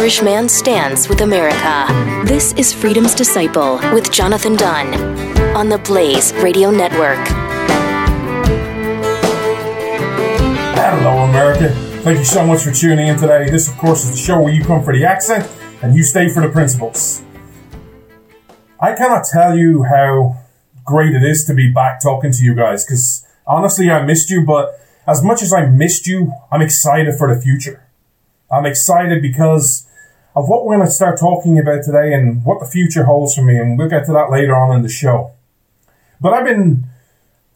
Irish man stands with America. This is Freedom's Disciple with Jonathan Dunn on the Blaze Radio Network. Hello, America. Thank you so much for tuning in today. This, of course, is the show where you come for the accent and you stay for the principles. I cannot tell you how great it is to be back talking to you guys because honestly, I missed you, but as much as I missed you, I'm excited for the future. I'm excited because of what we're going to start talking about today and what the future holds for me, and we'll get to that later on in the show. But I've been,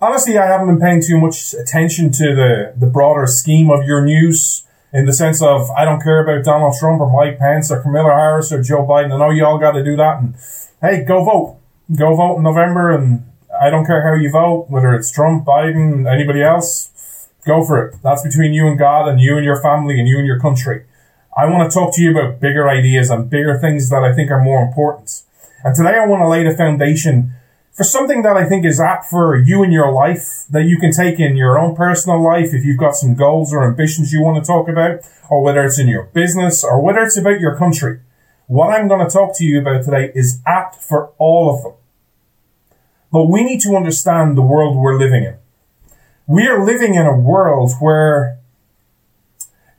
honestly, I haven't been paying too much attention to the, the broader scheme of your news in the sense of I don't care about Donald Trump or Mike Pence or Kamala Harris or Joe Biden. I know you all got to do that, and hey, go vote. Go vote in November, and I don't care how you vote, whether it's Trump, Biden, anybody else Go for it. That's between you and God and you and your family and you and your country. I want to talk to you about bigger ideas and bigger things that I think are more important. And today I want to lay the foundation for something that I think is apt for you in your life that you can take in your own personal life if you've got some goals or ambitions you want to talk about, or whether it's in your business or whether it's about your country. What I'm going to talk to you about today is apt for all of them. But we need to understand the world we're living in we are living in a world where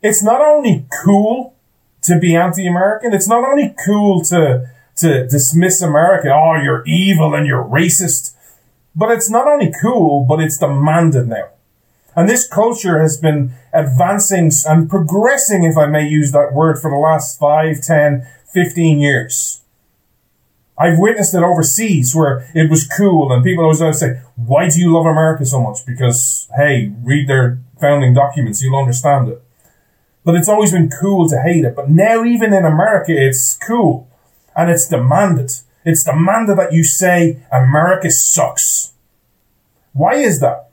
it's not only cool to be anti-American, it's not only cool to, to dismiss America, oh, you're evil and you're racist, but it's not only cool, but it's demanded now. And this culture has been advancing and progressing, if I may use that word, for the last 5, 10, 15 years. I've witnessed it overseas where it was cool and people always say, why do you love America so much? Because, hey, read their founding documents, you'll understand it. But it's always been cool to hate it. But now even in America, it's cool and it's demanded. It's demanded that you say America sucks. Why is that?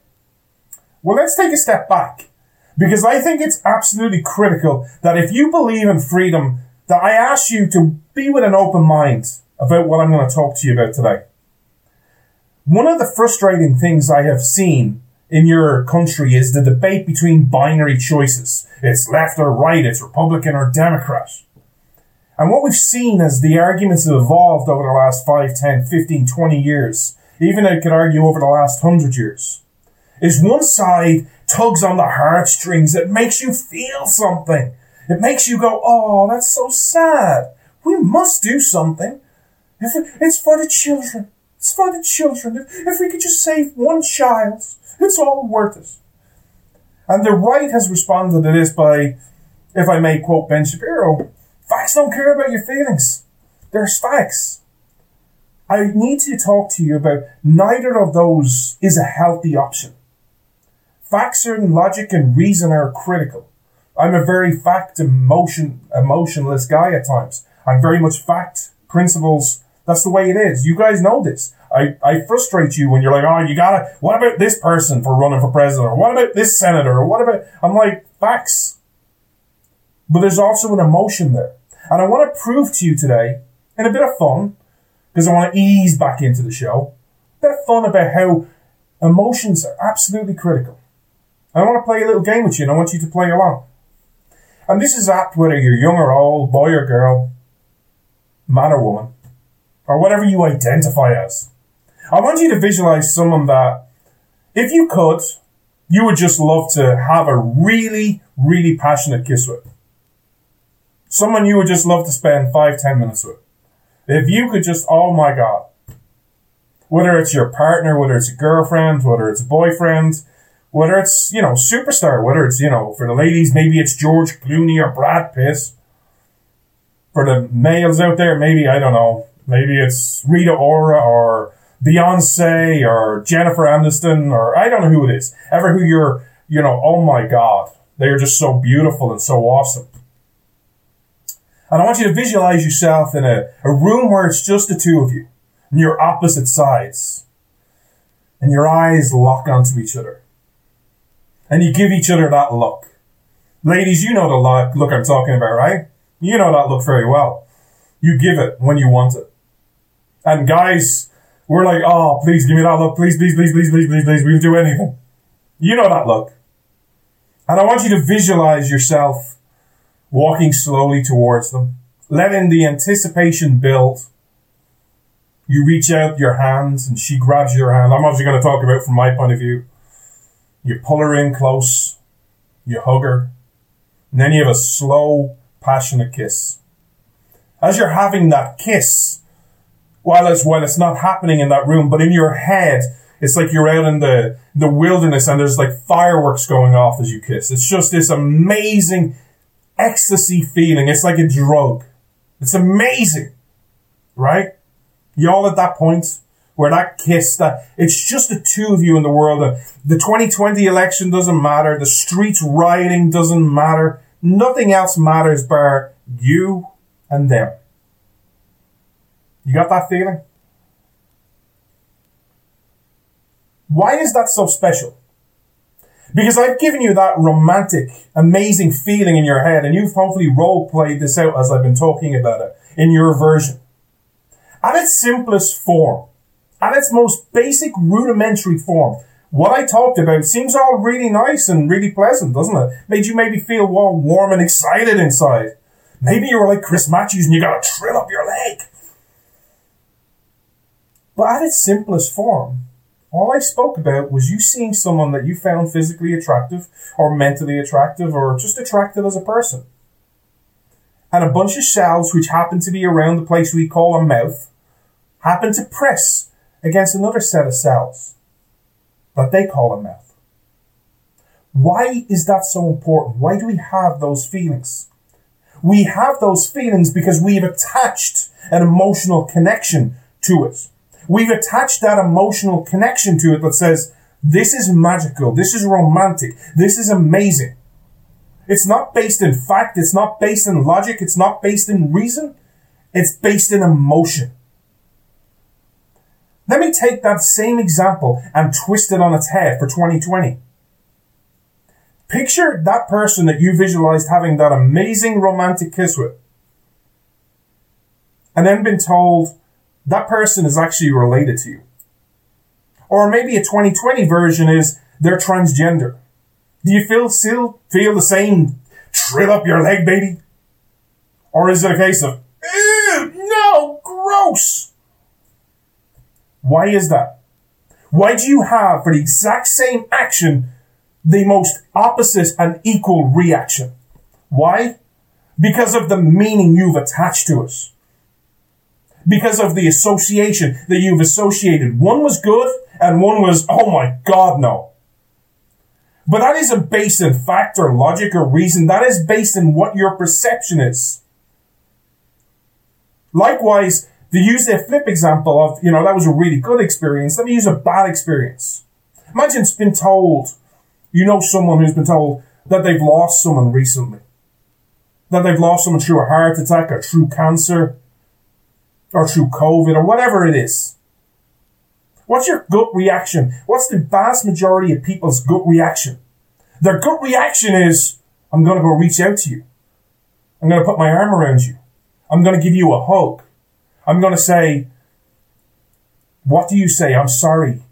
Well, let's take a step back because I think it's absolutely critical that if you believe in freedom, that I ask you to be with an open mind about what I'm going to talk to you about today. One of the frustrating things I have seen in your country is the debate between binary choices. It's left or right, it's Republican or Democrat. And what we've seen as the arguments have evolved over the last 5, 10, 15, 20 years, even I could argue over the last 100 years, is one side tugs on the heartstrings. It makes you feel something. It makes you go, oh, that's so sad. We must do something. It's for the children. It's for the children. If we could just save one child, it's all worth it. And the right has responded to this by, if I may quote Ben Shapiro, facts don't care about your feelings. There's facts. I need to talk to you about neither of those is a healthy option. Facts and logic and reason are critical. I'm a very fact emotion emotionless guy at times. I'm very much fact, principles, that's the way it is. You guys know this. I, I frustrate you when you're like, oh, you gotta, what about this person for running for president? Or what about this senator? Or what about, I'm like, facts. But there's also an emotion there. And I want to prove to you today, in a bit of fun, because I want to ease back into the show, a bit of fun about how emotions are absolutely critical. I want to play a little game with you and I want you to play along. And this is apt whether you're young or old, boy or girl, man or woman or whatever you identify as. I want you to visualize someone that, if you could, you would just love to have a really, really passionate kiss with. Someone you would just love to spend five, ten minutes with. If you could just, oh my God. Whether it's your partner, whether it's a girlfriend, whether it's a boyfriend, whether it's, you know, superstar, whether it's, you know, for the ladies, maybe it's George Clooney or Brad Pitt. For the males out there, maybe, I don't know, Maybe it's Rita Ora or Beyonce or Jennifer Aniston or I don't know who it is. Ever who you're, you know, oh my God, they are just so beautiful and so awesome. And I want you to visualize yourself in a, a room where it's just the two of you and you're opposite sides and your eyes lock onto each other and you give each other that look. Ladies, you know the look I'm talking about, right? You know that look very well. You give it when you want it. And guys, we're like, oh, please give me that look. Please, please, please, please, please, please, please. We'll do anything. You know that look. And I want you to visualize yourself walking slowly towards them, letting the anticipation build. You reach out your hands and she grabs your hand. I'm obviously going to talk about from my point of view. You pull her in close, you hug her, and then you have a slow, passionate kiss. As you're having that kiss, while it's while it's not happening in that room, but in your head, it's like you're out in the the wilderness and there's like fireworks going off as you kiss. It's just this amazing ecstasy feeling. It's like a drug. It's amazing, right? You all at that point where that kiss, that it's just the two of you in the world. Uh, the 2020 election doesn't matter. The streets rioting doesn't matter. Nothing else matters bar you and them. You got that feeling? Why is that so special? Because I've given you that romantic, amazing feeling in your head, and you've hopefully role played this out as I've been talking about it in your version. At its simplest form, at its most basic rudimentary form, what I talked about seems all really nice and really pleasant, doesn't it? Made you maybe feel all warm and excited inside. Maybe you were like Chris Matthews and you got a trill up your leg. But at its simplest form, all I spoke about was you seeing someone that you found physically attractive or mentally attractive or just attractive as a person. And a bunch of cells which happen to be around the place we call a mouth happen to press against another set of cells that they call a mouth. Why is that so important? Why do we have those feelings? We have those feelings because we've attached an emotional connection to it. We've attached that emotional connection to it that says, this is magical, this is romantic, this is amazing. It's not based in fact, it's not based in logic, it's not based in reason, it's based in emotion. Let me take that same example and twist it on its head for 2020. Picture that person that you visualized having that amazing romantic kiss with, and then been told, that person is actually related to you. Or maybe a 2020 version is they're transgender. Do you feel still feel the same trill up your leg, baby? Or is it a case of, no, gross? Why is that? Why do you have for the exact same action the most opposite and equal reaction? Why? Because of the meaning you've attached to it because of the association that you've associated. One was good and one was, oh my God, no. But that isn't based in fact or logic or reason. That is based in what your perception is. Likewise, to use the flip example of, you know, that was a really good experience. Let me use a bad experience. Imagine it's been told, you know, someone who's been told that they've lost someone recently. That they've lost someone through a heart attack or through cancer or through COVID or whatever it is. What's your gut reaction? What's the vast majority of people's gut reaction? Their gut reaction is, I'm going to go reach out to you. I'm going to put my arm around you. I'm going to give you a hug. I'm going to say, what do you say? I'm sorry,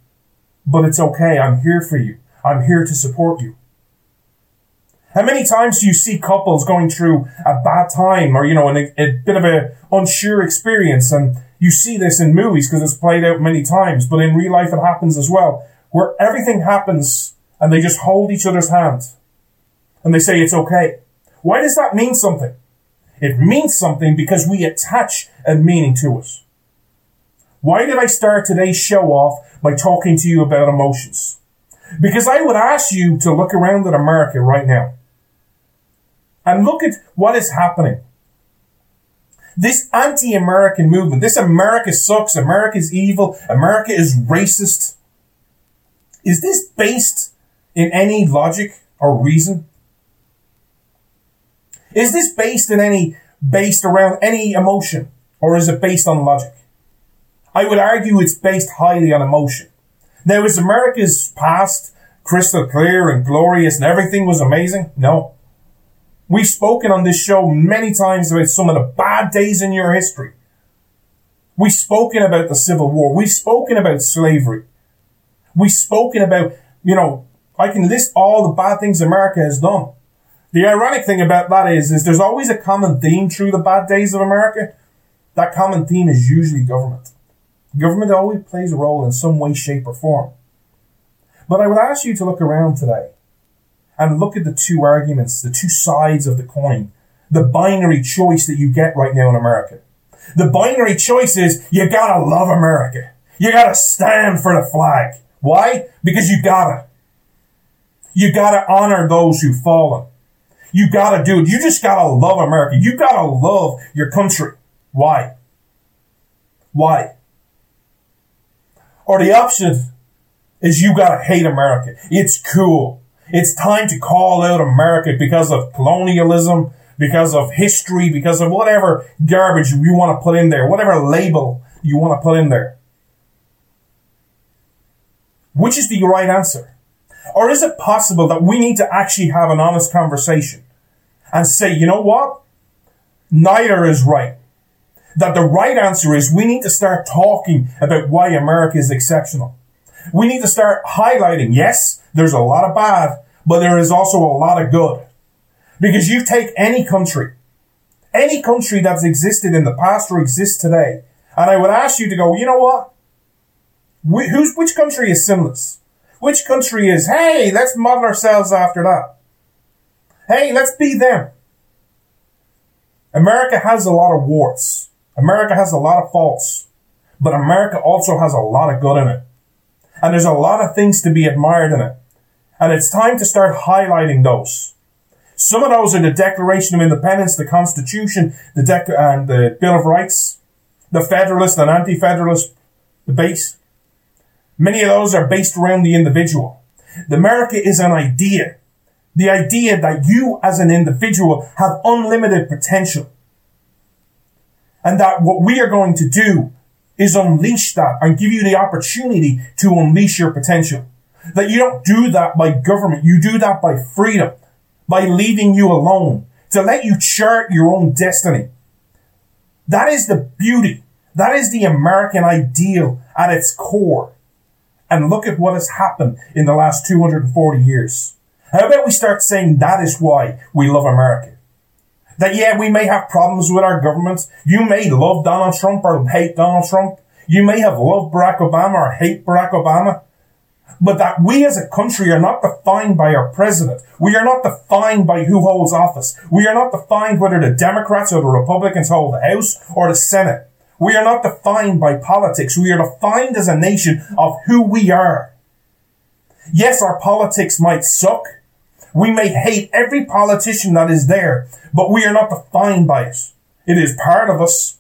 but it's okay. I'm here for you. I'm here to support you. How many times do you see couples going through a bad time or, you know, a, a bit of a unsure experience? And you see this in movies because it's played out many times, but in real life it happens as well, where everything happens and they just hold each other's hand and they say it's okay. Why does that mean something? It means something because we attach a meaning to it. Why did I start today's show off by talking to you about emotions? Because I would ask you to look around at America right now. And look at what is happening. This anti-American movement, this America sucks, America is evil, America is racist. Is this based in any logic or reason? Is this based in any, based around any emotion? Or is it based on logic? I would argue it's based highly on emotion. Now, is America's past crystal clear and glorious and everything was amazing? No. We've spoken on this show many times about some of the bad days in your history. We've spoken about the Civil War. We've spoken about slavery. We've spoken about, you know, I can list all the bad things America has done. The ironic thing about that is, is there's always a common theme through the bad days of America. That common theme is usually government. Government always plays a role in some way, shape, or form. But I would ask you to look around today and look at the two arguments, the two sides of the coin, the binary choice that you get right now in America. The binary choice is you gotta love America. You gotta stand for the flag. Why? Because you gotta. You gotta honor those who've fallen. You gotta do it. You just gotta love America. You gotta love your country. Why? Why? Or the option is you gotta hate America. It's cool. It's time to call out America because of colonialism, because of history, because of whatever garbage you want to put in there, whatever label you want to put in there. Which is the right answer? Or is it possible that we need to actually have an honest conversation and say, you know what? Neither is right. That the right answer is we need to start talking about why America is exceptional. We need to start highlighting, yes, there's a lot of bad, but there is also a lot of good. Because you take any country, any country that's existed in the past or exists today, and I would ask you to go, you know what? Who's, which country is sinless? Which country is, hey, let's model ourselves after that? Hey, let's be them. America has a lot of warts. America has a lot of faults. But America also has a lot of good in it. And there's a lot of things to be admired in it. And it's time to start highlighting those. Some of those are the Declaration of Independence, the Constitution, the Dec- and the Bill of Rights, the Federalist and Anti-Federalist debate. Many of those are based around the individual. The America is an idea. The idea that you as an individual have unlimited potential. And that what we are going to do is unleash that and give you the opportunity to unleash your potential. That you don't do that by government. You do that by freedom, by leaving you alone, to let you chart your own destiny. That is the beauty. That is the American ideal at its core. And look at what has happened in the last 240 years. How about we start saying that is why we love America? That yeah, we may have problems with our governments. You may love Donald Trump or hate Donald Trump. You may have loved Barack Obama or hate Barack Obama. But that we as a country are not defined by our president. We are not defined by who holds office. We are not defined whether the Democrats or the Republicans hold the House or the Senate. We are not defined by politics. We are defined as a nation of who we are. Yes, our politics might suck. We may hate every politician that is there, but we are not defined by it. It is part of us.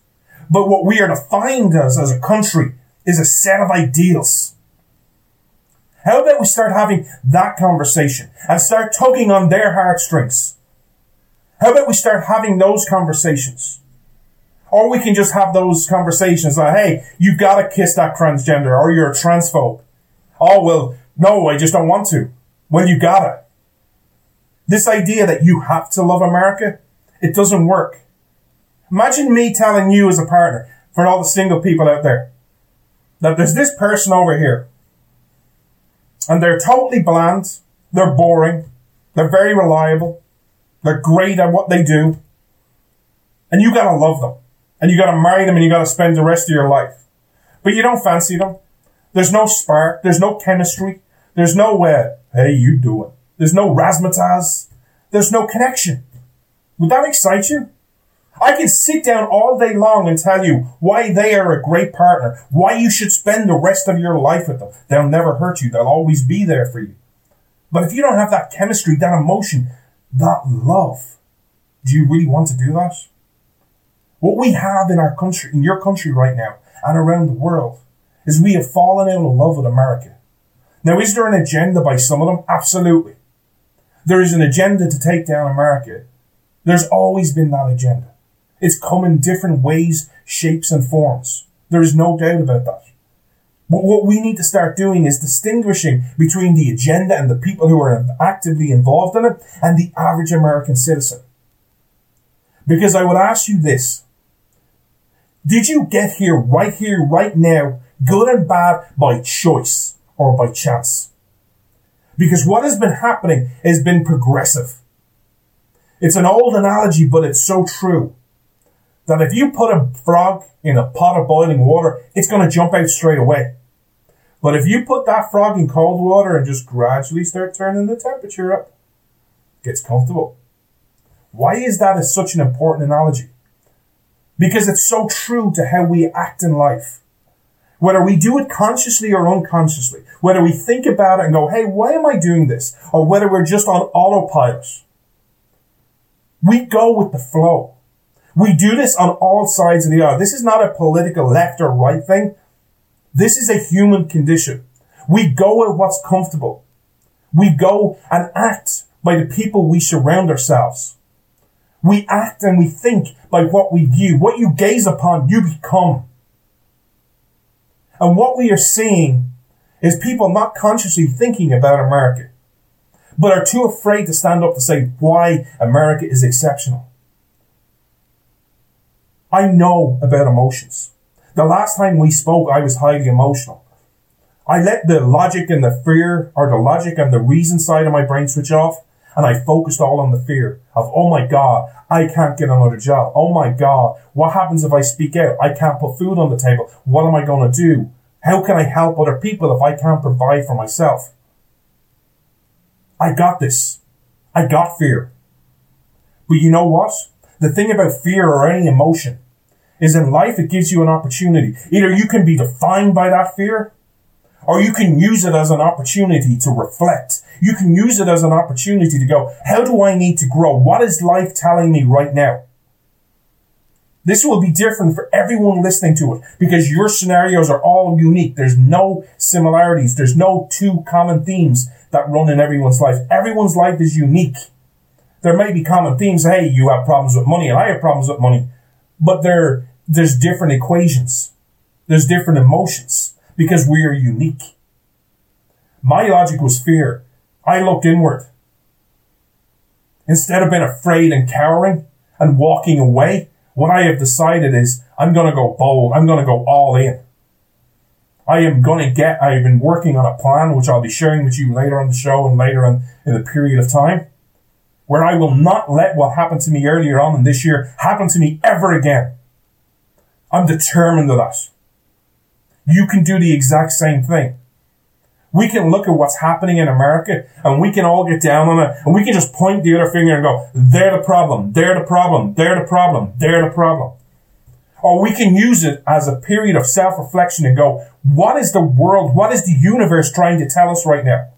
But what we are defined as as a country is a set of ideals. How about we start having that conversation and start tugging on their heartstrings? How about we start having those conversations? Or we can just have those conversations like, hey, you've gotta kiss that transgender or you're a transphobe. Oh, well, no, I just don't want to. Well, you gotta. This idea that you have to love America, it doesn't work. Imagine me telling you as a partner, for all the single people out there, that there's this person over here, and they're totally bland, they're boring, they're very reliable, they're great at what they do, and you gotta love them and you got to marry them and you got to spend the rest of your life. But you don't fancy them. There's no spark. There's no chemistry. There's no, uh, hey, you do it. There's no razzmatazz. There's no connection. Would that excite you? I can sit down all day long and tell you why they are a great partner, why you should spend the rest of your life with them. They'll never hurt you. They'll always be there for you. But if you don't have that chemistry, that emotion, that love, do you really want to do that? What we have in our country, in your country right now, and around the world, is we have fallen out of love with America. Now, is there an agenda by some of them? Absolutely. There is an agenda to take down America. There's always been that agenda. It's come in different ways, shapes, and forms. There is no doubt about that. But what we need to start doing is distinguishing between the agenda and the people who are actively involved in it and the average American citizen. Because I would ask you this. Did you get here right here, right now, good and bad, by choice or by chance? Because what has been happening has been progressive. It's an old analogy, but it's so true. That if you put a frog in a pot of boiling water, it's going to jump out straight away. But if you put that frog in cold water and just gradually start turning the temperature up, it gets comfortable. Why is that such an important analogy? Because it's so true to how we act in life. Whether we do it consciously or unconsciously, whether we think about it and go, hey, why am I doing this? Or whether we're just on autopilot. We go with the flow. We do this on all sides of the aisle. This is not a political left or right thing. This is a human condition. We go with what's comfortable. We go and act by the people we surround ourselves. We act and we think by what we view. What you gaze upon, you become. And what we are seeing is people not consciously thinking about America, but are too afraid to stand up to say why America is exceptional. I know about emotions. The last time we spoke, I was highly emotional. I let the logic and the fear, or the logic and the reason side of my brain switch off, and I focused all on the fear of, oh my God, I can't get another job. Oh my God, what happens if I speak out? I can't put food on the table. What am I going to do? How can I help other people if I can't provide for myself? I got this. I got fear. But you know what? The thing about fear or any emotion is in life it gives you an opportunity. Either you can be defined by that fear or you can use it as an opportunity to reflect. You can use it as an opportunity to go, how do I need to grow? What is life telling me right now? This will be different for everyone listening to it because your scenarios are all unique. There's no similarities. There's no two common themes that run in everyone's life. Everyone's life is unique. There may be common themes. Hey, you have problems with money and I have problems with money, but there, there's different equations. There's different emotions because we are unique. My logic was fear. I looked inward. Instead of being afraid and cowering and walking away, what I have decided is I'm going to go bold. I'm going to go all in. I am going to get, I have been working on a plan, which I'll be sharing with you later on the show and later on in the period of time, where I will not let what happened to me earlier on in this year happen to me ever again. I'm determined to that you can do the exact same thing. We can look at what's happening in America and we can all get down on it and we can just point the other finger and go, they're the problem, they're the problem, they're the problem, they're the problem. Or we can use it as a period of self-reflection and go, what is the world, what is the universe trying to tell us right now?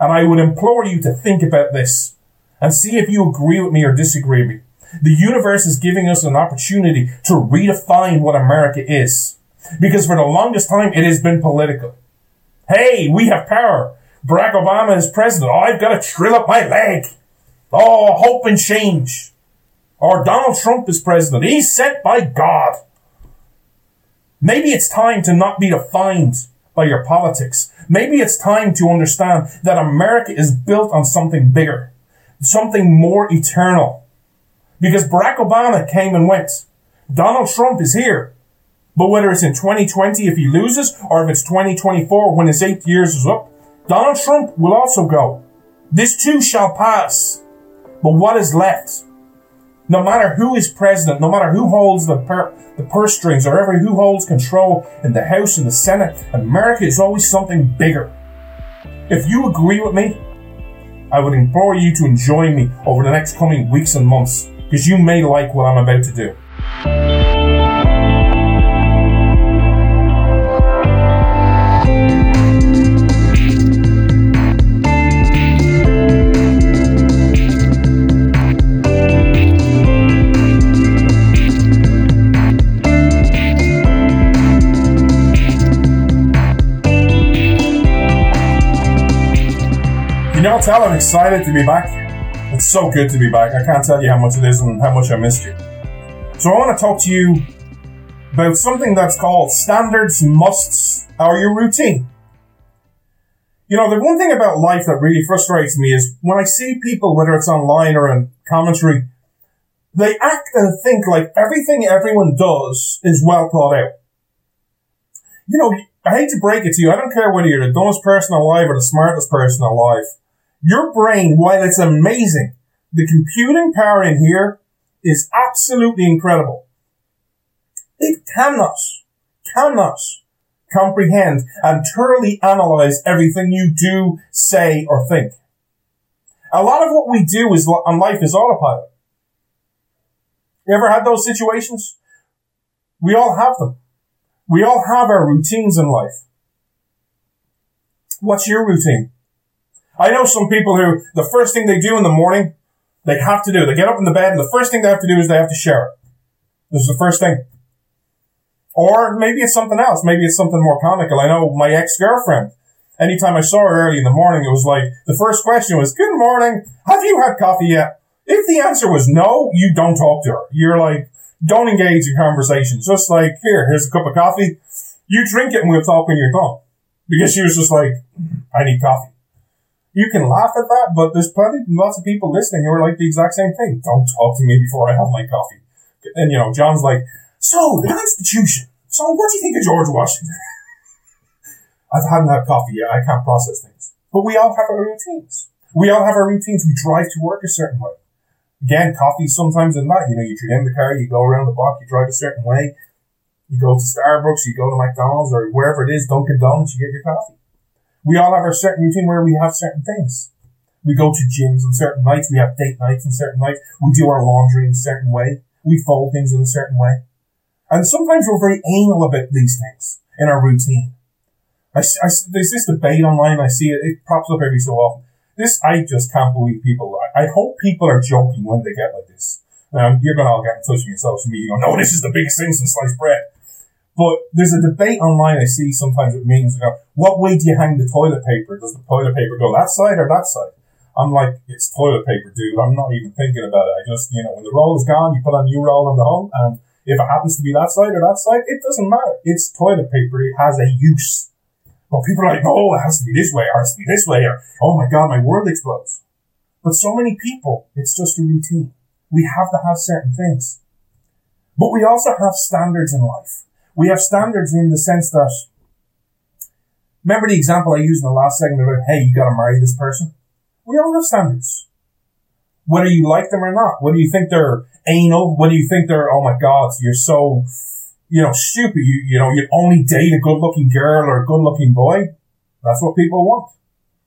And I would implore you to think about this and see if you agree with me or disagree with me. The universe is giving us an opportunity to redefine what America is. Because for the longest time, it has been political. Hey, we have power. Barack Obama is president. Oh, I've got to trill up my leg. Oh, hope and change. Or Donald Trump is president. He's sent by God. Maybe it's time to not be defined by your politics. Maybe it's time to understand that America is built on something bigger, something more eternal. Because Barack Obama came and went. Donald Trump is here. But whether it's in 2020 if he loses or if it's 2024 when his eight years is up, Donald Trump will also go. This too shall pass. But what is left? No matter who is president, no matter who holds the, the purse strings or ever who holds control in the House and the Senate, America is always something bigger. If you agree with me, I would implore you to join me over the next coming weeks and months because you may like what I'm about to do. Tell I'm excited to be back. It's so good to be back. I can't tell you how much it is and how much I missed you. So I want to talk to you about something that's called standards, musts, or your routine. You know, the one thing about life that really frustrates me is when I see people, whether it's online or in commentary, they act and think like everything everyone does is well thought out. You know, I hate to break it to you. I don't care whether you're the dumbest person alive or the smartest person alive. Your brain, while it's amazing, The computing power in here is absolutely incredible. It cannot, cannot comprehend and thoroughly analyze everything you do, say, or think. A lot of what we do is on life is autopilot. You ever had those situations? We all have them. We all have our routines in life. What's your routine? I know some people who the first thing they do in the morning, they have to do. They get up in the bed and the first thing they have to do is they have to shower. This is the first thing. Or maybe it's something else. Maybe it's something more comical. I know my ex-girlfriend. Anytime I saw her early in the morning, it was like, the first question was, good morning. Have you had coffee yet? If the answer was no, you don't talk to her. You're like, don't engage in conversation. Just like, here, here's a cup of coffee. You drink it and we'll talk when you're done. Because she was just like, I need coffee. You can laugh at that, but there's plenty, lots of people listening who are like the exact same thing. Don't talk to me before I have my coffee. And you know, John's like, so the Constitution. So what do you think of George Washington? I haven't had coffee yet. I can't process things. But we all have our routines. We all have our routines. We drive to work a certain way. Again, coffee sometimes in that. You know, you get in the car, you go around the block, you drive a certain way. You go to Starbucks, you go to McDonald's or wherever it is, Dunkin' Donuts, you get your coffee. We all have our certain routine where we have certain things. We go to gyms on certain nights. We have date nights on certain nights. We do our laundry in a certain way. We fold things in a certain way. And sometimes we're very anal about these things in our routine. I, I, there's this debate online. I see it. It pops up every so often. This, I just can't believe people. I, I hope people are joking when they get like this. Um, you're going to all get in touch with me on social media. Go, no, this is the biggest thing since sliced bread. But there's a debate online I see sometimes with memes. Go, what way do you hang the toilet paper? Does the toilet paper go that side or that side? I'm like, it's toilet paper, dude. I'm not even thinking about it. I just, you know, when the roll is gone, you put on a new roll on the home, and if it happens to be that side or that side, it doesn't matter. It's toilet paper. It has a use. But people are like, oh, it has to be this way, or it has to be this way, or oh my god, my world explodes. But so many people, it's just a routine. We have to have certain things. But we also have standards in life. We have standards in the sense that, remember the example I used in the last segment about, hey, you gotta marry this person? We all have standards. Whether you like them or not, whether you think they're anal, whether you think they're, oh my god, you're so you know, stupid. You, you know, you only date a good looking girl or a good looking boy. That's what people want.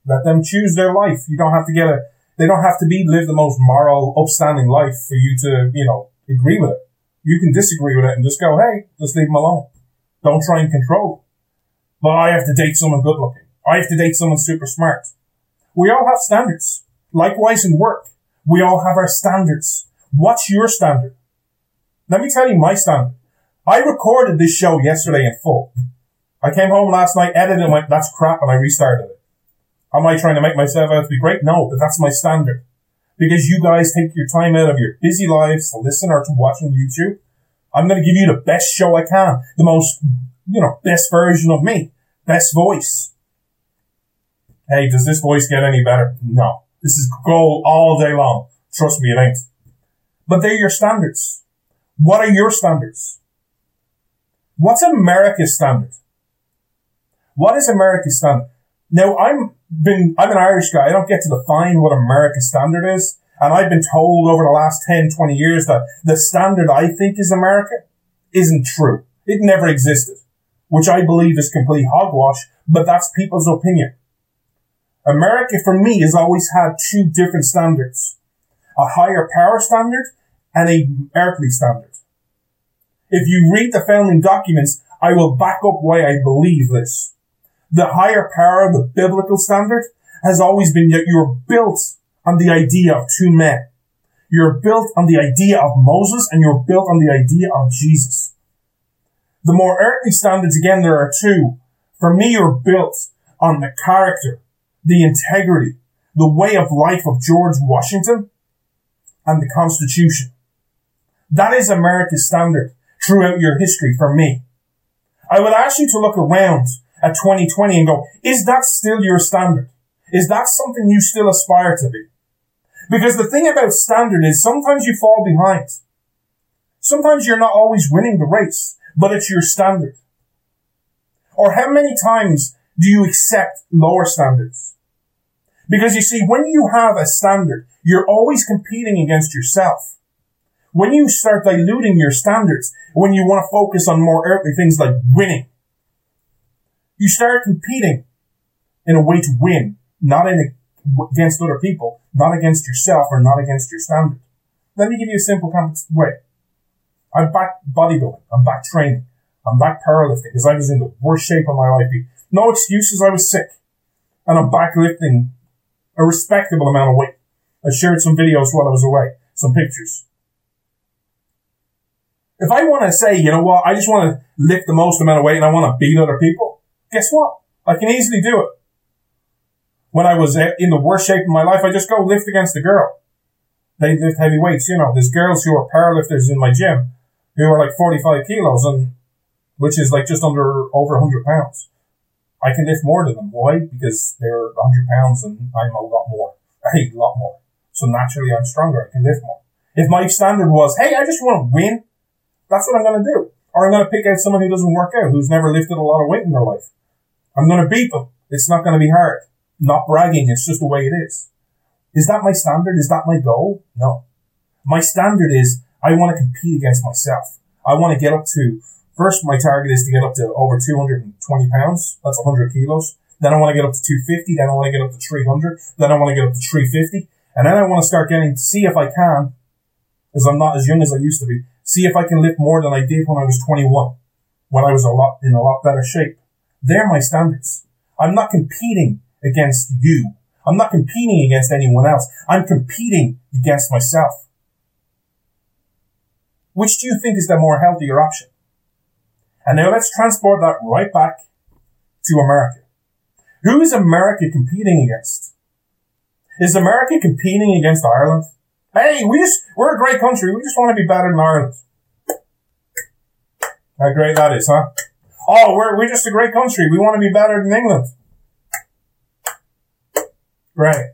Let them choose their life. You don't have to get a, they don't have to be, live the most moral, upstanding life for you to, you know, agree with it. You can disagree with it and just go, hey, just leave them alone. Don't try and control. But I have to date someone good looking. I have to date someone super smart. We all have standards. Likewise in work. We all have our standards. What's your standard? Let me tell you my standard. I recorded this show yesterday in full. I came home last night, edited and went, that's crap, and I restarted it. Am I trying to make myself out to be great? No, but that's my standard. Because you guys take your time out of your busy lives to listen or to watch on YouTube. I'm going to give you the best show I can. The most, you know, best version of me. Best voice. Hey, does this voice get any better? No. This is gold all day long. Trust me, it ain't. But they're your standards. What are your standards? What's America's standard? What is America's standard? Now, I'm been, I'm an Irish guy. I don't get to define what America's standard is. And I've been told over the last 10, 20 years that the standard I think is America isn't true. It never existed, which I believe is complete hogwash, but that's people's opinion. America for me has always had two different standards. A higher power standard and a earthly standard. If you read the founding documents, I will back up why I believe this. The higher power, the biblical standard, has always been that you're built on the idea of two men. You're built on the idea of Moses and you're built on the idea of Jesus. The more earthly standards, again, there are two. For me, you're built on the character, the integrity, the way of life of George Washington and the Constitution. That is America's standard throughout your history for me. I would ask you to look around at 2020 and go, is that still your standard? Is that something you still aspire to be? Because the thing about standard is sometimes you fall behind. Sometimes you're not always winning the race, but it's your standard. Or how many times do you accept lower standards? Because you see, when you have a standard, you're always competing against yourself. When you start diluting your standards, when you want to focus on more earthly things like winning, you start competing in a way to win, not in a, against other people, not against yourself or not against your standard. Let me give you a simple way. I'm back bodybuilding. I'm back training. I'm back powerlifting because I was in the worst shape of my life. No excuses. I was sick and I'm back lifting a respectable amount of weight. I shared some videos while I was away, some pictures. If I want to say, you know what, I just want to lift the most amount of weight and I want to beat other people, guess what? I can easily do it. When I was uh, in the worst shape of my life, I just go lift against a girl. They lift heavy weights, you know. There's girls who are powerlifters in my gym who are like 45 kilos and, which is like just under, over 100 pounds. I can lift more than them. Why? Because they're 100 pounds and I'm a lot more. A lot more. So naturally I'm stronger. I can lift more. If my standard was, hey, I just want to win, that's what I'm going to do. Or I'm going to pick out someone who doesn't work out, who's never lifted a lot of weight in their life. I'm going to beat them. It's not going to be hard. Not bragging. It's just the way it is. Is that my standard? Is that my goal? No. My standard is I want to compete against myself. I want to get up to, first my target is to get up to over 220 pounds. That's 100 kilos. Then I want to get up to 250. Then I want to get up to 300. Then I want to get up to 350. And then I want to start getting, see if I can, as I'm not as young as I used to be, see if I can lift more than I did when I was 21, when I was a lot, in a lot better shape. They're my standards. I'm not competing against you. I'm not competing against anyone else. I'm competing against myself. Which do you think is the more healthier option? And now let's transport that right back to America. Who is America competing against? Is America competing against Ireland? Hey, we just, we're a great country. We just want to be better than Ireland. How great that is, huh? Oh, we're, we're just a great country. We want to be better than England. Great.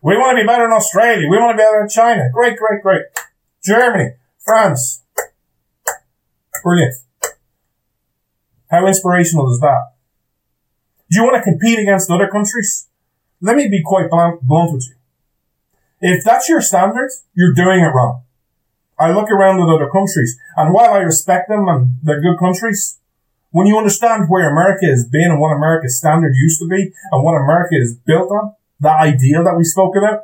We want to be better than Australia. We want to be better than China. Great, great, great. Germany, France. Brilliant. How inspirational is that? Do you want to compete against other countries? Let me be quite blunt, blunt with you. If that's your standard, you're doing it wrong. I look around at other countries, and while I respect them and they're good countries, when you understand where America has been and what America's standard used to be and what America is built on, that ideal that we spoke about,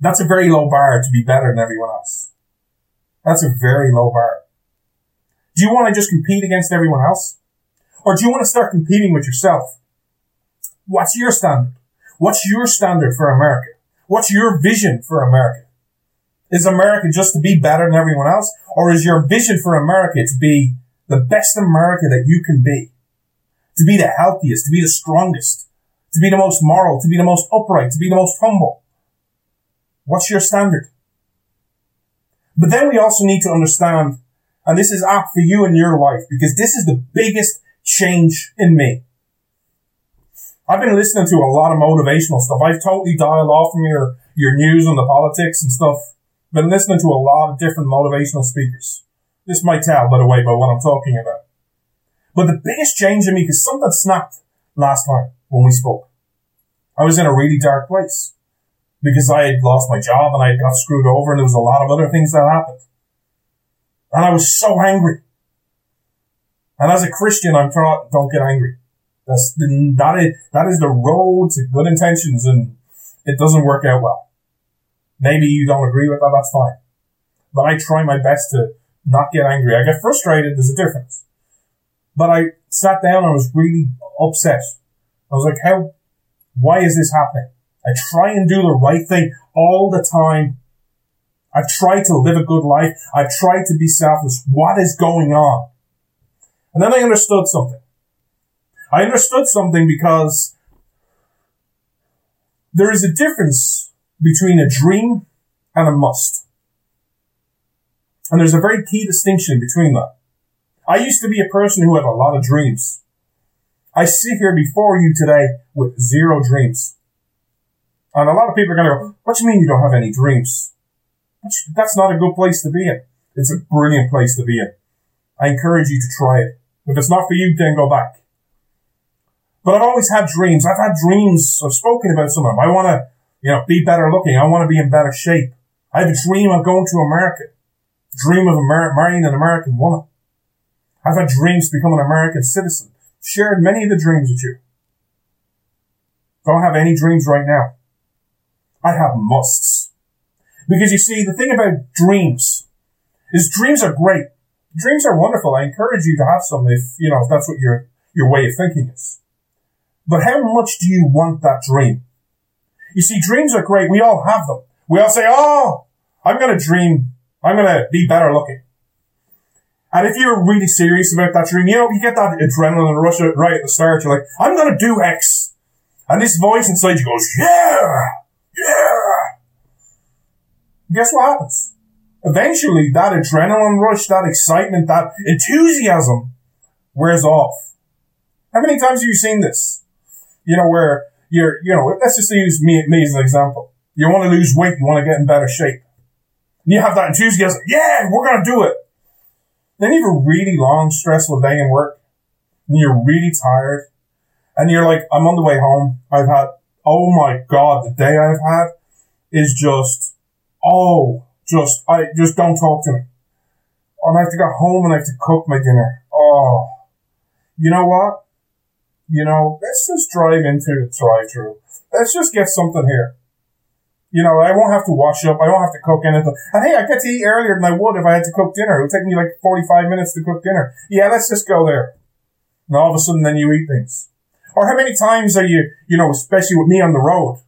that's a very low bar to be better than everyone else. That's a very low bar. Do you want to just compete against everyone else? Or do you want to start competing with yourself? What's your standard? What's your standard for America? What's your vision for America? Is America just to be better than everyone else? Or is your vision for America to be the best America that you can be? To be the healthiest, to be the strongest, to be the most moral, to be the most upright, to be the most humble. What's your standard? But then we also need to understand, and this is apt for you in your life, because this is the biggest change in me. I've been listening to a lot of motivational stuff. I've totally dialed off from your, your news and the politics and stuff. Been listening to a lot of different motivational speakers. This might tell, by the way, by what I'm talking about. But the biggest change in me, because something snapped last time when we spoke. I was in a really dark place because I had lost my job and I got screwed over and there was a lot of other things that happened. And I was so angry. And as a Christian, I'm taught, don't get angry. That's the, that is, that is the road to good intentions and it doesn't work out well. Maybe you don't agree with that, that's fine. But I try my best to not get angry. I get frustrated, there's a difference. But I sat down I was really upset. I was like, how, why is this happening? I try and do the right thing all the time. I've tried to live a good life. I've tried to be selfless. What is going on? And then I understood something. I understood something because there is a difference between a dream and a must. And there's a very key distinction between that. I used to be a person who had a lot of dreams. I sit here before you today with zero dreams. And a lot of people are going to go, what do you mean you don't have any dreams? That's not a good place to be in. It's a brilliant place to be in. I encourage you to try it. If it's not for you, then go back. But I've always had dreams. I've had dreams. I've spoken about some of them. I want to, you know, be better looking. I want to be in better shape. I have a dream of going to America. Dream of Amer- marrying an American woman. I've had dreams to become an American citizen. Shared many of the dreams with you. Don't have any dreams right now. I have musts. Because you see, the thing about dreams is dreams are great. Dreams are wonderful. I encourage you to have some if, you know, if that's what your, your way of thinking is. But how much do you want that dream? You see, dreams are great. We all have them. We all say, oh, I'm going to dream. I'm going to be better looking. And if you're really serious about that dream, you know, you get that adrenaline rush right at the start. You're like, I'm going to do X. And this voice inside you goes, yeah, yeah. guess what happens? Eventually, that adrenaline rush, that excitement, that enthusiasm wears off. How many times have you seen this? You know, where you're, you know, let's just use me, me as an example. You want to lose weight, you want to get in better shape. You have that enthusiasm, yeah, we're going to do it. Then you have a really long, stressful day in work, and you're really tired, and you're like, I'm on the way home. I've had, oh my God, the day I've had is just, oh, just, I, just don't talk to me. And I have to go home and I have to cook my dinner. Oh, you know what? You know, let's just drive into the drive-through. Let's just get something here. You know, I won't have to wash up. I won't have to cook anything. And hey, I get to eat earlier than I would if I had to cook dinner. It would take me like 45 minutes to cook dinner. Yeah, let's just go there. And all of a sudden then you eat things. Or how many times are you, you know, especially with me on the road,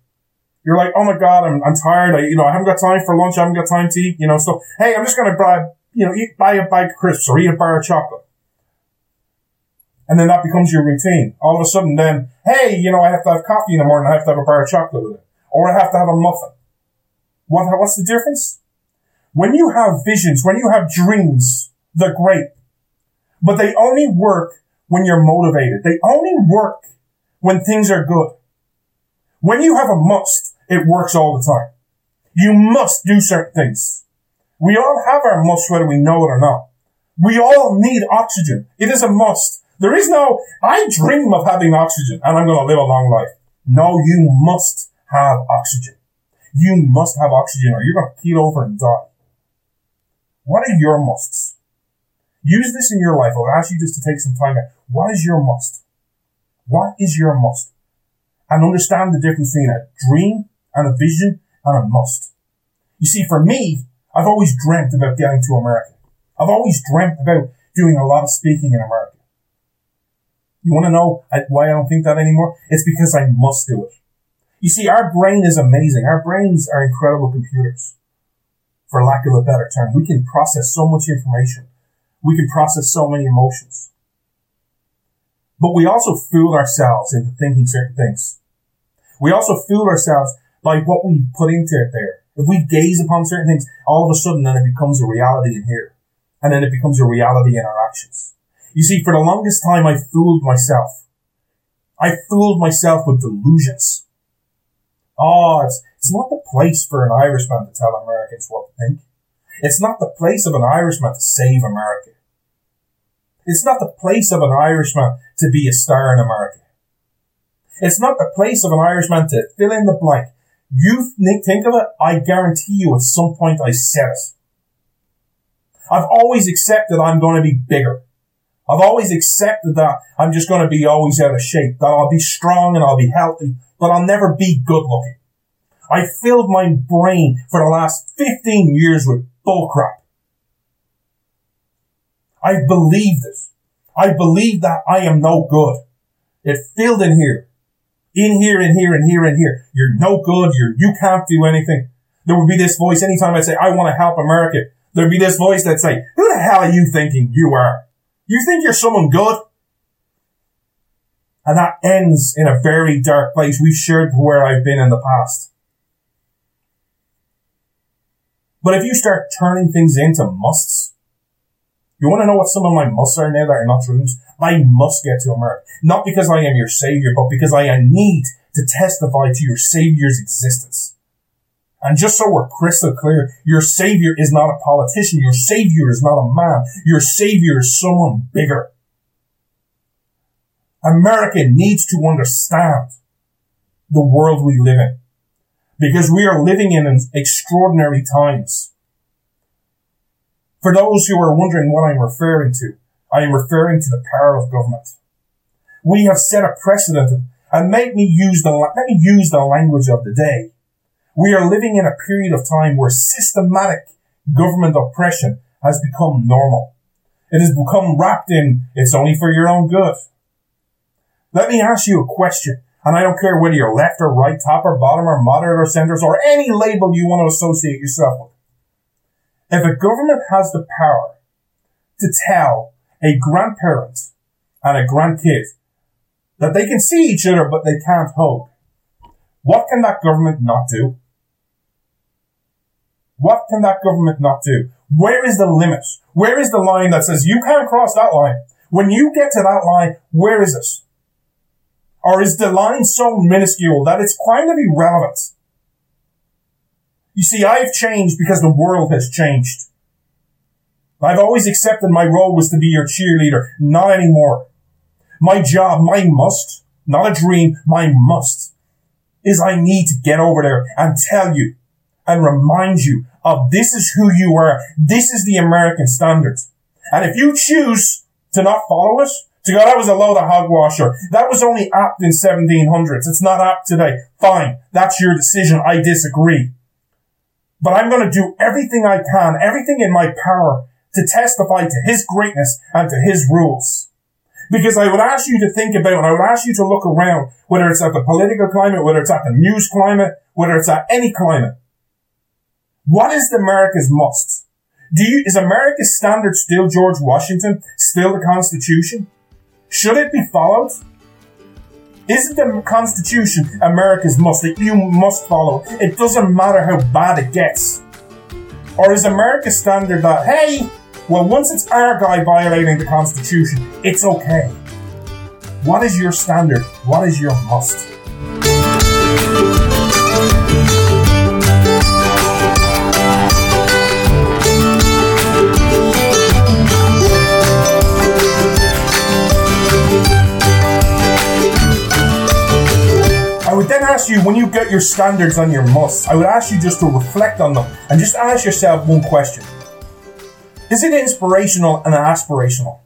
you're like, oh my God, I'm, I'm tired. I, you know, I haven't got time for lunch. I haven't got time to eat, you know, so, hey, I'm just going to buy, you know, eat, buy a bag of crisps or eat a bar of chocolate. And then that becomes your routine. All of a sudden then, hey, you know, I have to have coffee in the morning. I have to have a bar of chocolate with it. Or I have to have a muffin. What, what's the difference? When you have visions, when you have dreams, they're great. But they only work when you're motivated. They only work when things are good. When you have a must, it works all the time. You must do certain things. We all have our must whether we know it or not. We all need oxygen. It is a must. There is no, I dream of having oxygen and I'm going to live a long life. No, you must have oxygen. You must have oxygen or you're going to keel over and die. What are your musts? Use this in your life. I'll ask you just to take some time. What is your must? What is your must? And understand the difference between a dream and a vision and a must. You see, for me, I've always dreamt about getting to America. I've always dreamt about doing a lot of speaking in America. You want to know uh, why I don't think that anymore? It's because I must do it. You see, our brain is amazing. Our brains are incredible computers. For lack of a better term, we can process so much information. We can process so many emotions. But we also fool ourselves into thinking certain things. We also fool ourselves by what we put into it there. If we gaze upon certain things, all of a sudden then it becomes a reality in here. And then it becomes a reality in our actions. You see, for the longest time I fooled myself. I fooled myself with delusions. Oh, it's, it's not the place for an Irishman to tell Americans what to think. It's not the place of an Irishman to save America. It's not the place of an Irishman to be a star in America. It's not the place of an Irishman to fill in the blank. You think of it, I guarantee you at some point I said it. I've always accepted I'm going to be bigger. I've always accepted that I'm just going to be always out of shape, that I'll be strong and I'll be healthy, but I'll never be good looking. I filled my brain for the last 15 years with bullcrap. I believed it. I believed that I am no good. It filled in here. In here, in here, in here, in here. You're no good. You're, you can't do anything. There would be this voice anytime I say, I want to help America. There'd be this voice that'd say, who the hell are you thinking you are? You think you're someone good? And that ends in a very dark place. We've shared where I've been in the past. But if you start turning things into musts, you want to know what some of my musts are now that are not dreams? I must get to America. Not because I am your savior, but because I need to testify to your savior's existence. And just so we're crystal clear, your savior is not a politician. Your savior is not a man. Your savior is someone bigger. America needs to understand the world we live in because we are living in extraordinary times. For those who are wondering what I'm referring to, I am referring to the power of government. We have set a precedent and make me use the, let me use the language of the day. We are living in a period of time where systematic government oppression has become normal. It has become wrapped in, it's only for your own good. Let me ask you a question, and I don't care whether you're left or right, top or bottom or moderate or centers or any label you want to associate yourself with. If a government has the power to tell a grandparent and a grandkid that they can see each other but they can't hug, what can that government not do? What can that government not do? Where is the limit? Where is the line that says you can't cross that line? When you get to that line, where is it? Or is the line so minuscule that it's kind of irrelevant? You see, I've changed because the world has changed. I've always accepted my role was to be your cheerleader, not anymore. My job, my must, not a dream, my must, is I need to get over there and tell you and remind you of this is who you are. This is the American standard. And if you choose to not follow it, to go, that was a load of hogwash, that was only apt in 1700s. It's not apt today. Fine. That's your decision. I disagree. But I'm going to do everything I can, everything in my power to testify to his greatness and to his rules. Because I would ask you to think about, and I would ask you to look around, whether it's at the political climate, whether it's at the news climate, whether it's at any climate. What is America's must? Do you, is America's standard still George Washington? Still the Constitution? Should it be followed? Isn't the Constitution America's must that you must follow? It doesn't matter how bad it gets. Or is America's standard that, hey, well, once it's our guy violating the Constitution, it's okay? What is your standard? What is your must? Ask you, when you get your standards on your musts, I would ask you just to reflect on them and just ask yourself one question. Is it inspirational and aspirational?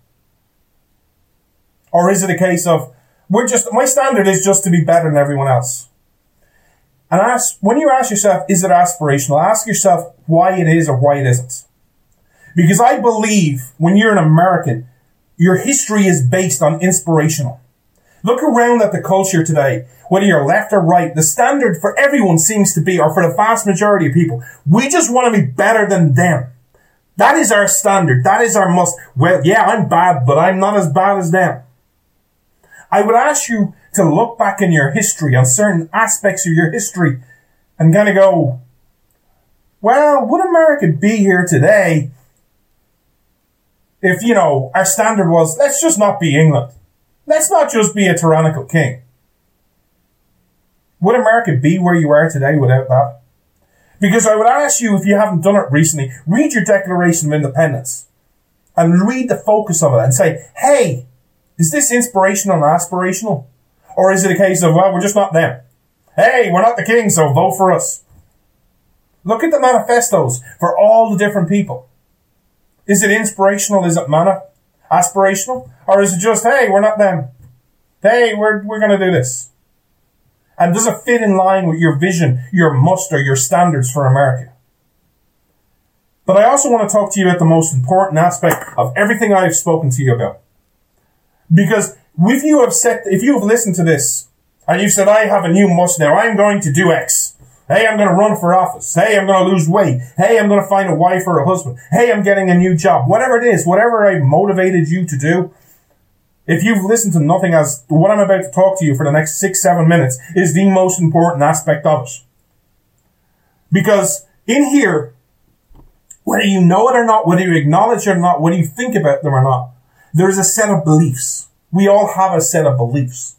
Or is it a case of, we're just, my standard is just to be better than everyone else? And ask, when you ask yourself, is it aspirational? Ask yourself why it is or why it isn't. Because I believe when you're an American, your history is based on inspirational. Look around at the culture today, whether you're left or right. The standard for everyone seems to be, or for the vast majority of people, we just want to be better than them. That is our standard. That is our must. Well, yeah, I'm bad, but I'm not as bad as them. I would ask you to look back in your history on certain aspects of your history and kind of go, well, would America be here today if, you know, our standard was, let's just not be England? Let's not just be a tyrannical king. Would America be where you are today without that? Because I would ask you, if you haven't done it recently, read your Declaration of Independence and read the focus of it and say, hey, is this inspirational and aspirational? Or is it a case of, well, we're just not them? Hey, we're not the king, so vote for us. Look at the manifestos for all the different people. Is it inspirational? Is it mana? Aspirational? Or is it just, hey, we're not them. Hey, we're, we're going to do this. And does it fit in line with your vision, your muster, your standards for America? But I also want to talk to you about the most important aspect of everything I've spoken to you about. Because if you have set, if you have listened to this and you said, I have a new must now, I'm going to do X. Hey, I'm going to run for office. Hey, I'm going to lose weight. Hey, I'm going to find a wife or a husband. Hey, I'm getting a new job. Whatever it is, whatever I motivated you to do, if you've listened to nothing as what I'm about to talk to you for the next six, seven minutes is the most important aspect of it. Because in here, whether you know it or not, whether you acknowledge it or not, whether you think about them or not, there's a set of beliefs. We all have a set of beliefs.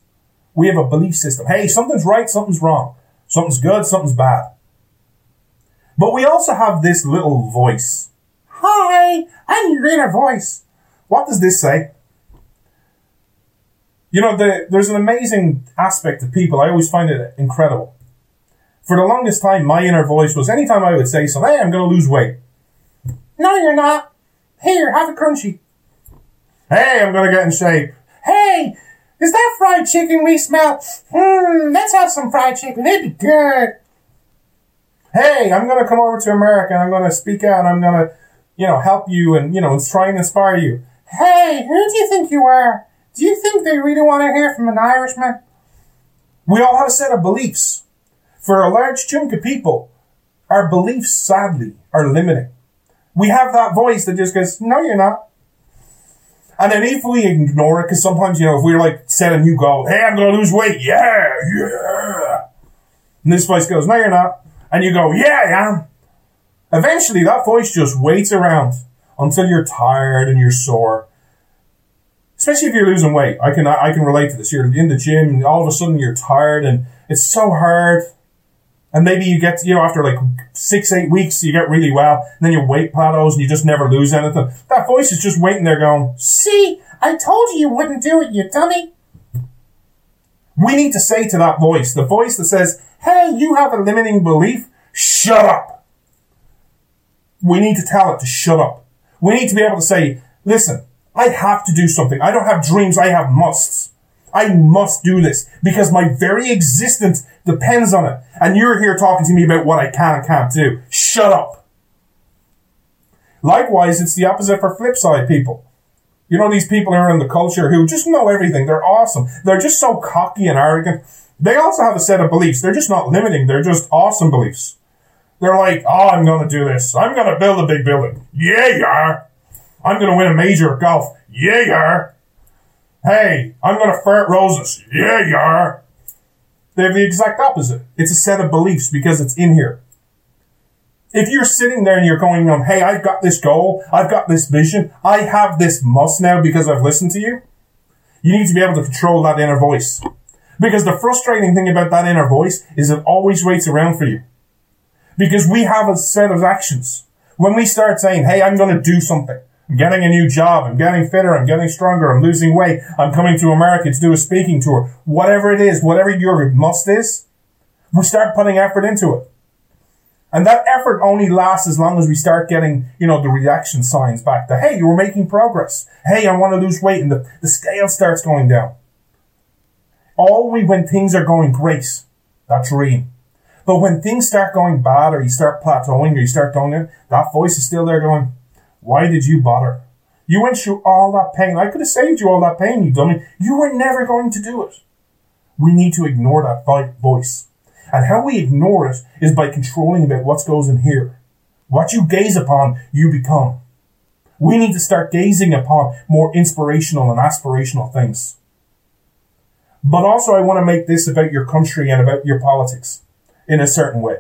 We have a belief system. Hey, something's right, something's wrong. Something's good, something's bad. But we also have this little voice. Hi, I'm your inner voice. What does this say? You know, the, there's an amazing aspect of people. I always find it incredible. For the longest time, my inner voice was anytime I would say something, hey, I'm going to lose weight. No, you're not. Here, have a crunchy. Hey, I'm going to get in shape. Hey, is that fried chicken we smell? Hmm, let's have some fried chicken. It'd be good. Hey, I'm to come over to America and I'm to speak out and I'm to, you know, help you and, you know, try and inspire you. Hey, who do you think you are? Do you think they really want to hear from an Irishman? We all have a set of beliefs. For a large chunk of people, our beliefs, sadly, are limiting. We have that voice that just goes, no, you're not. And then if we ignore it, because sometimes, you know, if we're like set a new goal, hey, I'm going to lose weight, yeah, yeah. And this voice goes, no, you're not. And you go, yeah, am. Eventually, that voice just waits around until you're tired and you're sore. Especially if you're losing weight. I can, I can relate to this. You're in the gym and all of a sudden you're tired and it's so hard. And maybe you get, you know, after like six, eight weeks, you get really well, and then your weight plateaus and you just never lose anything. That voice is just waiting there going, see, I told you you wouldn't do it, you dummy. We need to say to that voice, the voice that says, hey, you have a limiting belief, shut up. We need to tell it to shut up. We need to be able to say, listen, I have to do something. I don't have dreams, I have musts. I must do this because my very existence depends on it. And you're here talking to me about what I can and can't do. Shut up. Likewise, it's the opposite for flip side people. You know, these people are in the culture who just know everything. They're awesome. They're just so cocky and arrogant. They also have a set of beliefs. They're just not limiting. They're just awesome beliefs. They're like, oh, I'm going to do this. I'm going to build a big building. Yeah, you are. I'm going to win a major at golf. Yeah, you are. Hey, I'm going to fart roses. Yeah, you are. They have the exact opposite. It's a set of beliefs because it's in here. If you're sitting there and you're going on, hey, I've got this goal, I've got this vision, I have this must now because I've listened to you, you need to be able to control that inner voice. Because the frustrating thing about that inner voice is it always waits around for you. Because we have a set of actions. When we start saying, hey, I'm going to do something, I'm getting a new job, I'm getting fitter, I'm getting stronger, I'm losing weight, I'm coming to America to do a speaking tour, whatever it is, whatever your must is, we start putting effort into it. And that effort only lasts as long as we start getting, you know, the reaction signs back that, hey, you were making progress. Hey, I want to lose weight. And the, the scale starts going down only when things are going great. That dream. But when things start going bad or you start plateauing or you start going in, that voice is still there going, why did you bother? You went through all that pain. I could have saved you all that pain, you dummy. You were never going to do it. We need to ignore that voice. And how we ignore it is by controlling about what goes in here. What you gaze upon, you become. We need to start gazing upon more inspirational and aspirational things. But also, I want to make this about your country and about your politics in a certain way.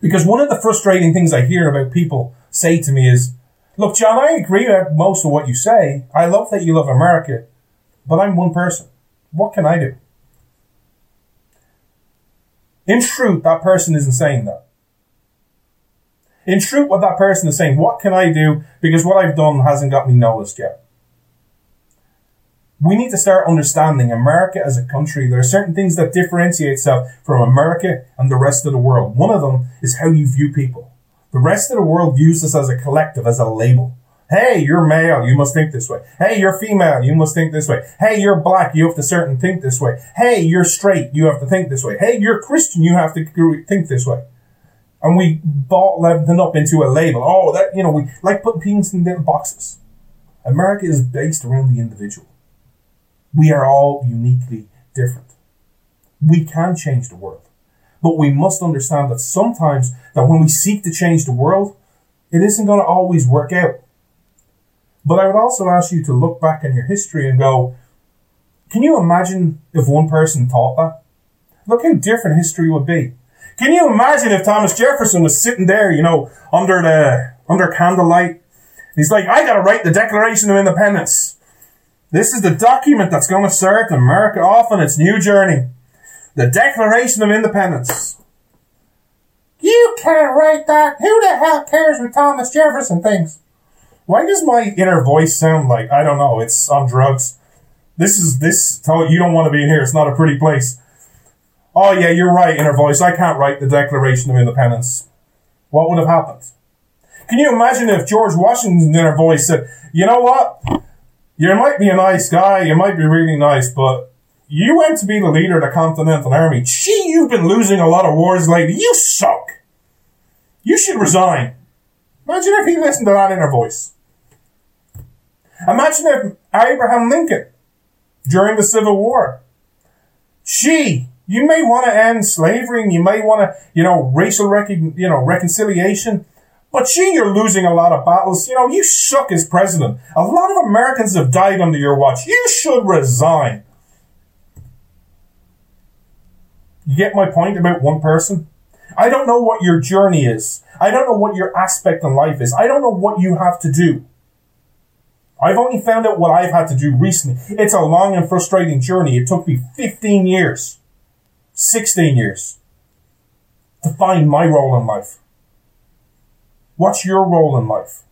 Because one of the frustrating things I hear about people say to me is, look, John, I agree with most of what you say. I love that you love America, but I'm one person. What can I do? In truth, that person isn't saying that. In truth, what that person is saying, what can I do? Because what I've done hasn't got me noticed yet we need to start understanding America as a country. There are certain things that differentiate itself from America and the rest of the world. One of them is how you view people. The rest of the world views us as a collective, as a label. Hey, you're male, you must think this way. Hey, you're female, you must think this way. Hey, you're black, you have to certain think this way. Hey, you're straight, you have to think this way. Hey, you're Christian, you have to think this way. And we bought them up into a label. Oh, that, you know, we like putting things in little boxes. America is based around the individual. We are all uniquely different. We can change the world. But we must understand that sometimes that when we seek to change the world, it isn't going to always work out. But I would also ask you to look back in your history and go, can you imagine if one person thought that? Look how different history would be. Can you imagine if Thomas Jefferson was sitting there, you know, under the, under candlelight? He's like, I gotta write the Declaration of Independence. This is the document that's going to start America off on its new journey. The Declaration of Independence. You can't write that. Who the hell cares what Thomas Jefferson thinks? Why does my inner voice sound like, I don't know, it's on drugs? This is this. You don't want to be in here. It's not a pretty place. Oh yeah, you're right. Inner voice. I can't write the Declaration of Independence. What would have happened? Can you imagine if George Washington's inner voice said, "You know what? You might be a nice guy. You might be really nice, but you went to be the leader of the Continental Army. Gee, you've been losing a lot of wars lately. You suck. You should resign." Imagine if he listened to that inner voice. Imagine if Abraham Lincoln, during the Civil War, gee, you may want to end slavery and you may want to, you know, racial recon, you know, reconciliation. But gee, you're losing a lot of battles. You know, you suck as president. A lot of Americans have died under your watch. You should resign. You get my point about one person? I don't know what your journey is. I don't know what your aspect in life is. I don't know what you have to do. I've only found out what I've had to do recently. It's a long and frustrating journey. It took me 15 years, 16 years to find my role in life. What's your role in life?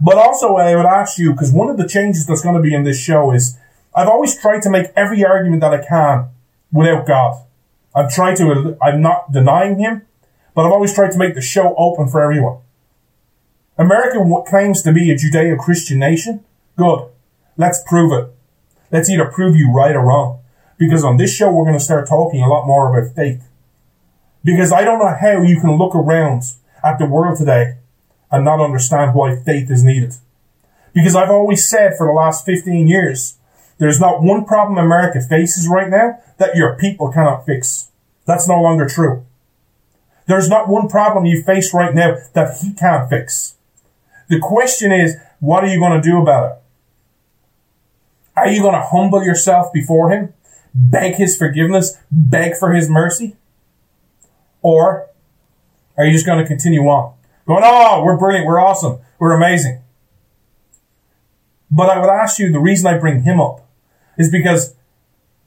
But also, I would ask you, because one of the changes that's going to be in this show is I've always tried to make every argument that I can without God. I've tried to, I'm not denying him, but I've always tried to make the show open for everyone. America claims to be a Judeo Christian nation. Good. Let's prove it. Let's either prove you right or wrong. Because on this show, we're going to start talking a lot more about faith. Because I don't know how you can look around at the world today and not understand why faith is needed. Because I've always said for the last 15 years, there's not one problem America faces right now that your people cannot fix. That's no longer true. There's not one problem you face right now that he can't fix. The question is, what are you going to do about it? Are you going to humble yourself before him? Beg his forgiveness? Beg for his mercy? Or are you just going to continue on? Going, oh, we're brilliant, we're awesome, we're amazing. But I would ask you, the reason I bring him up is because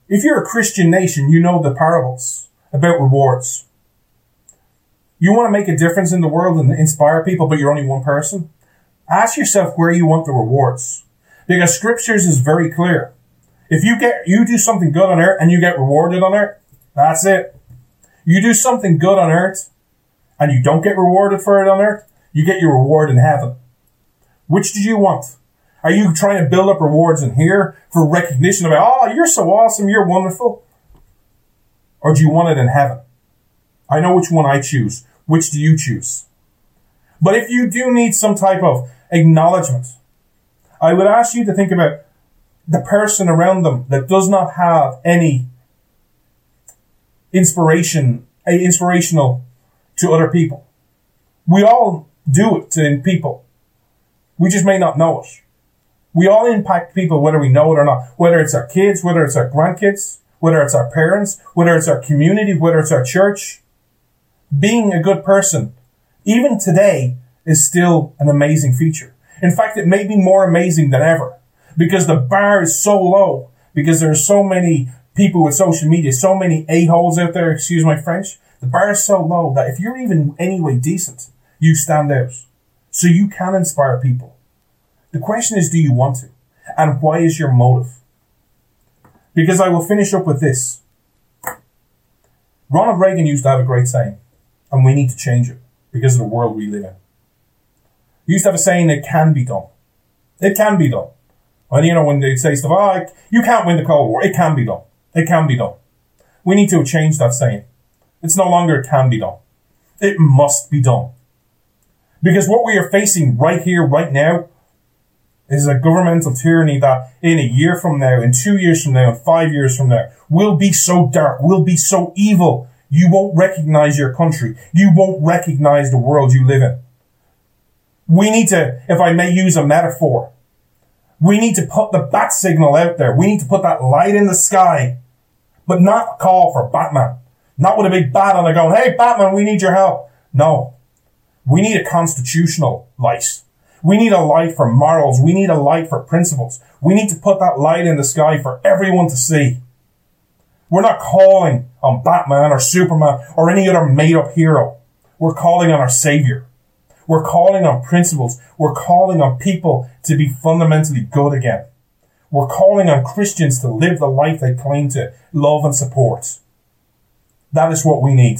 if you're a Christian nation, you know the parables about rewards. You want to make a difference in the world and inspire people, but you're only one person? Ask yourself where you want the rewards. Because scriptures is very clear. If you get, you do something good on earth and you get rewarded on earth, that's it. You do something good on earth and you don't get rewarded for it on earth, you get your reward in heaven. Which do you want? Are you trying to build up rewards in here for recognition of, oh, you're so awesome, you're wonderful? Or do you want it in heaven? I know which one I choose. Which do you choose? But if you do need some type of acknowledgement, I would ask you to think about the person around them that does not have any inspiration, a inspirational to other people. We all do it to people. We just may not know it. We all impact people whether we know it or not, whether it's our kids, whether it's our grandkids, whether it's our parents, whether it's our community, whether it's our church. Being a good person, even today, is still an amazing feature. In fact, it may be more amazing than ever because the bar is so low because there are so many people with social media, so many a-holes out there, excuse my French. The bar is so low that if you're even anyway decent, you stand out. So you can inspire people. The question is, do you want to? And why is your motive? Because I will finish up with this. Ronald Reagan used to have a great saying, and we need to change it because of the world we live in. He used to have a saying, it can be done. It can be done. And you know, when they say stuff, oh, you can't win the Cold War, it can be done. It can be done. We need to change that saying. It's no longer it can be done. It must be done. Because what we are facing right here, right now, is a governmental tyranny that in a year from now, in two years from now, in five years from now, will be so dark, will be so evil, you won't recognize your country. You won't recognize the world you live in. We need to, if I may use a metaphor, we need to put the bat signal out there. We need to put that light in the sky, but not call for Batman. Not with a big bat on it going, hey, Batman, we need your help. No. We need a constitutional light. We need a light for morals. We need a light for principles. We need to put that light in the sky for everyone to see. We're not calling on Batman or Superman or any other made up hero. We're calling on our Savior. We're calling on principles. We're calling on people to be fundamentally good again. We're calling on Christians to live the life they claim to love and support. That is what we need.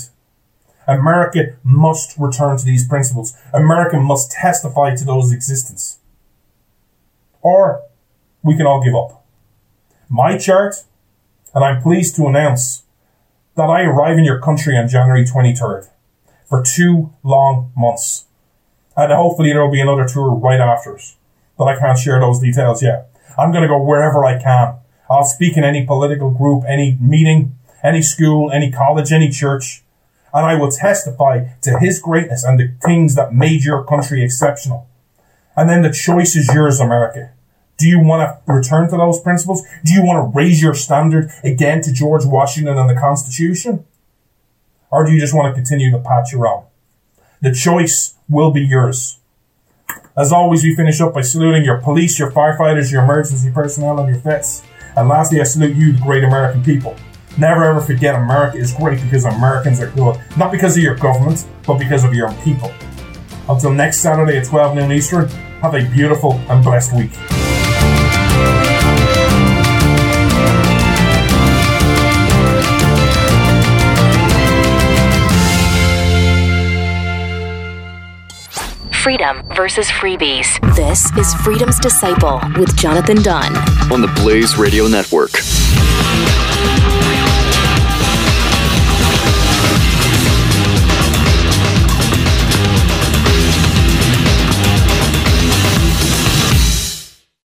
America must return to these principles. America must testify to those existence. Or we can all give up. My chart, and I'm pleased to announce that I arrive in your country on January 23rd for two long months. And hopefully there will be another tour right after it. But I can't share those details yet. I'm going to go wherever I can. I'll speak in any political group, any meeting, any school, any college, any church, and I will testify to his greatness and the things that made your country exceptional. And then the choice is yours, America. Do you want to return to those principles? Do you want to raise your standard again to George Washington and the Constitution? Or do you just want to continue the path you're on? The choice will be yours. As always, we finish up by saluting your police, your firefighters, your emergency personnel, and your vets. And lastly, I salute you, the great American people. Never ever forget America is great because Americans are good. Not because of your government, but because of your people. Until next Saturday at 12 noon Eastern, have a beautiful and blessed week. Freedom versus freebies. This is Freedom's Disciple with Jonathan Dunn on the Blaze Radio Network.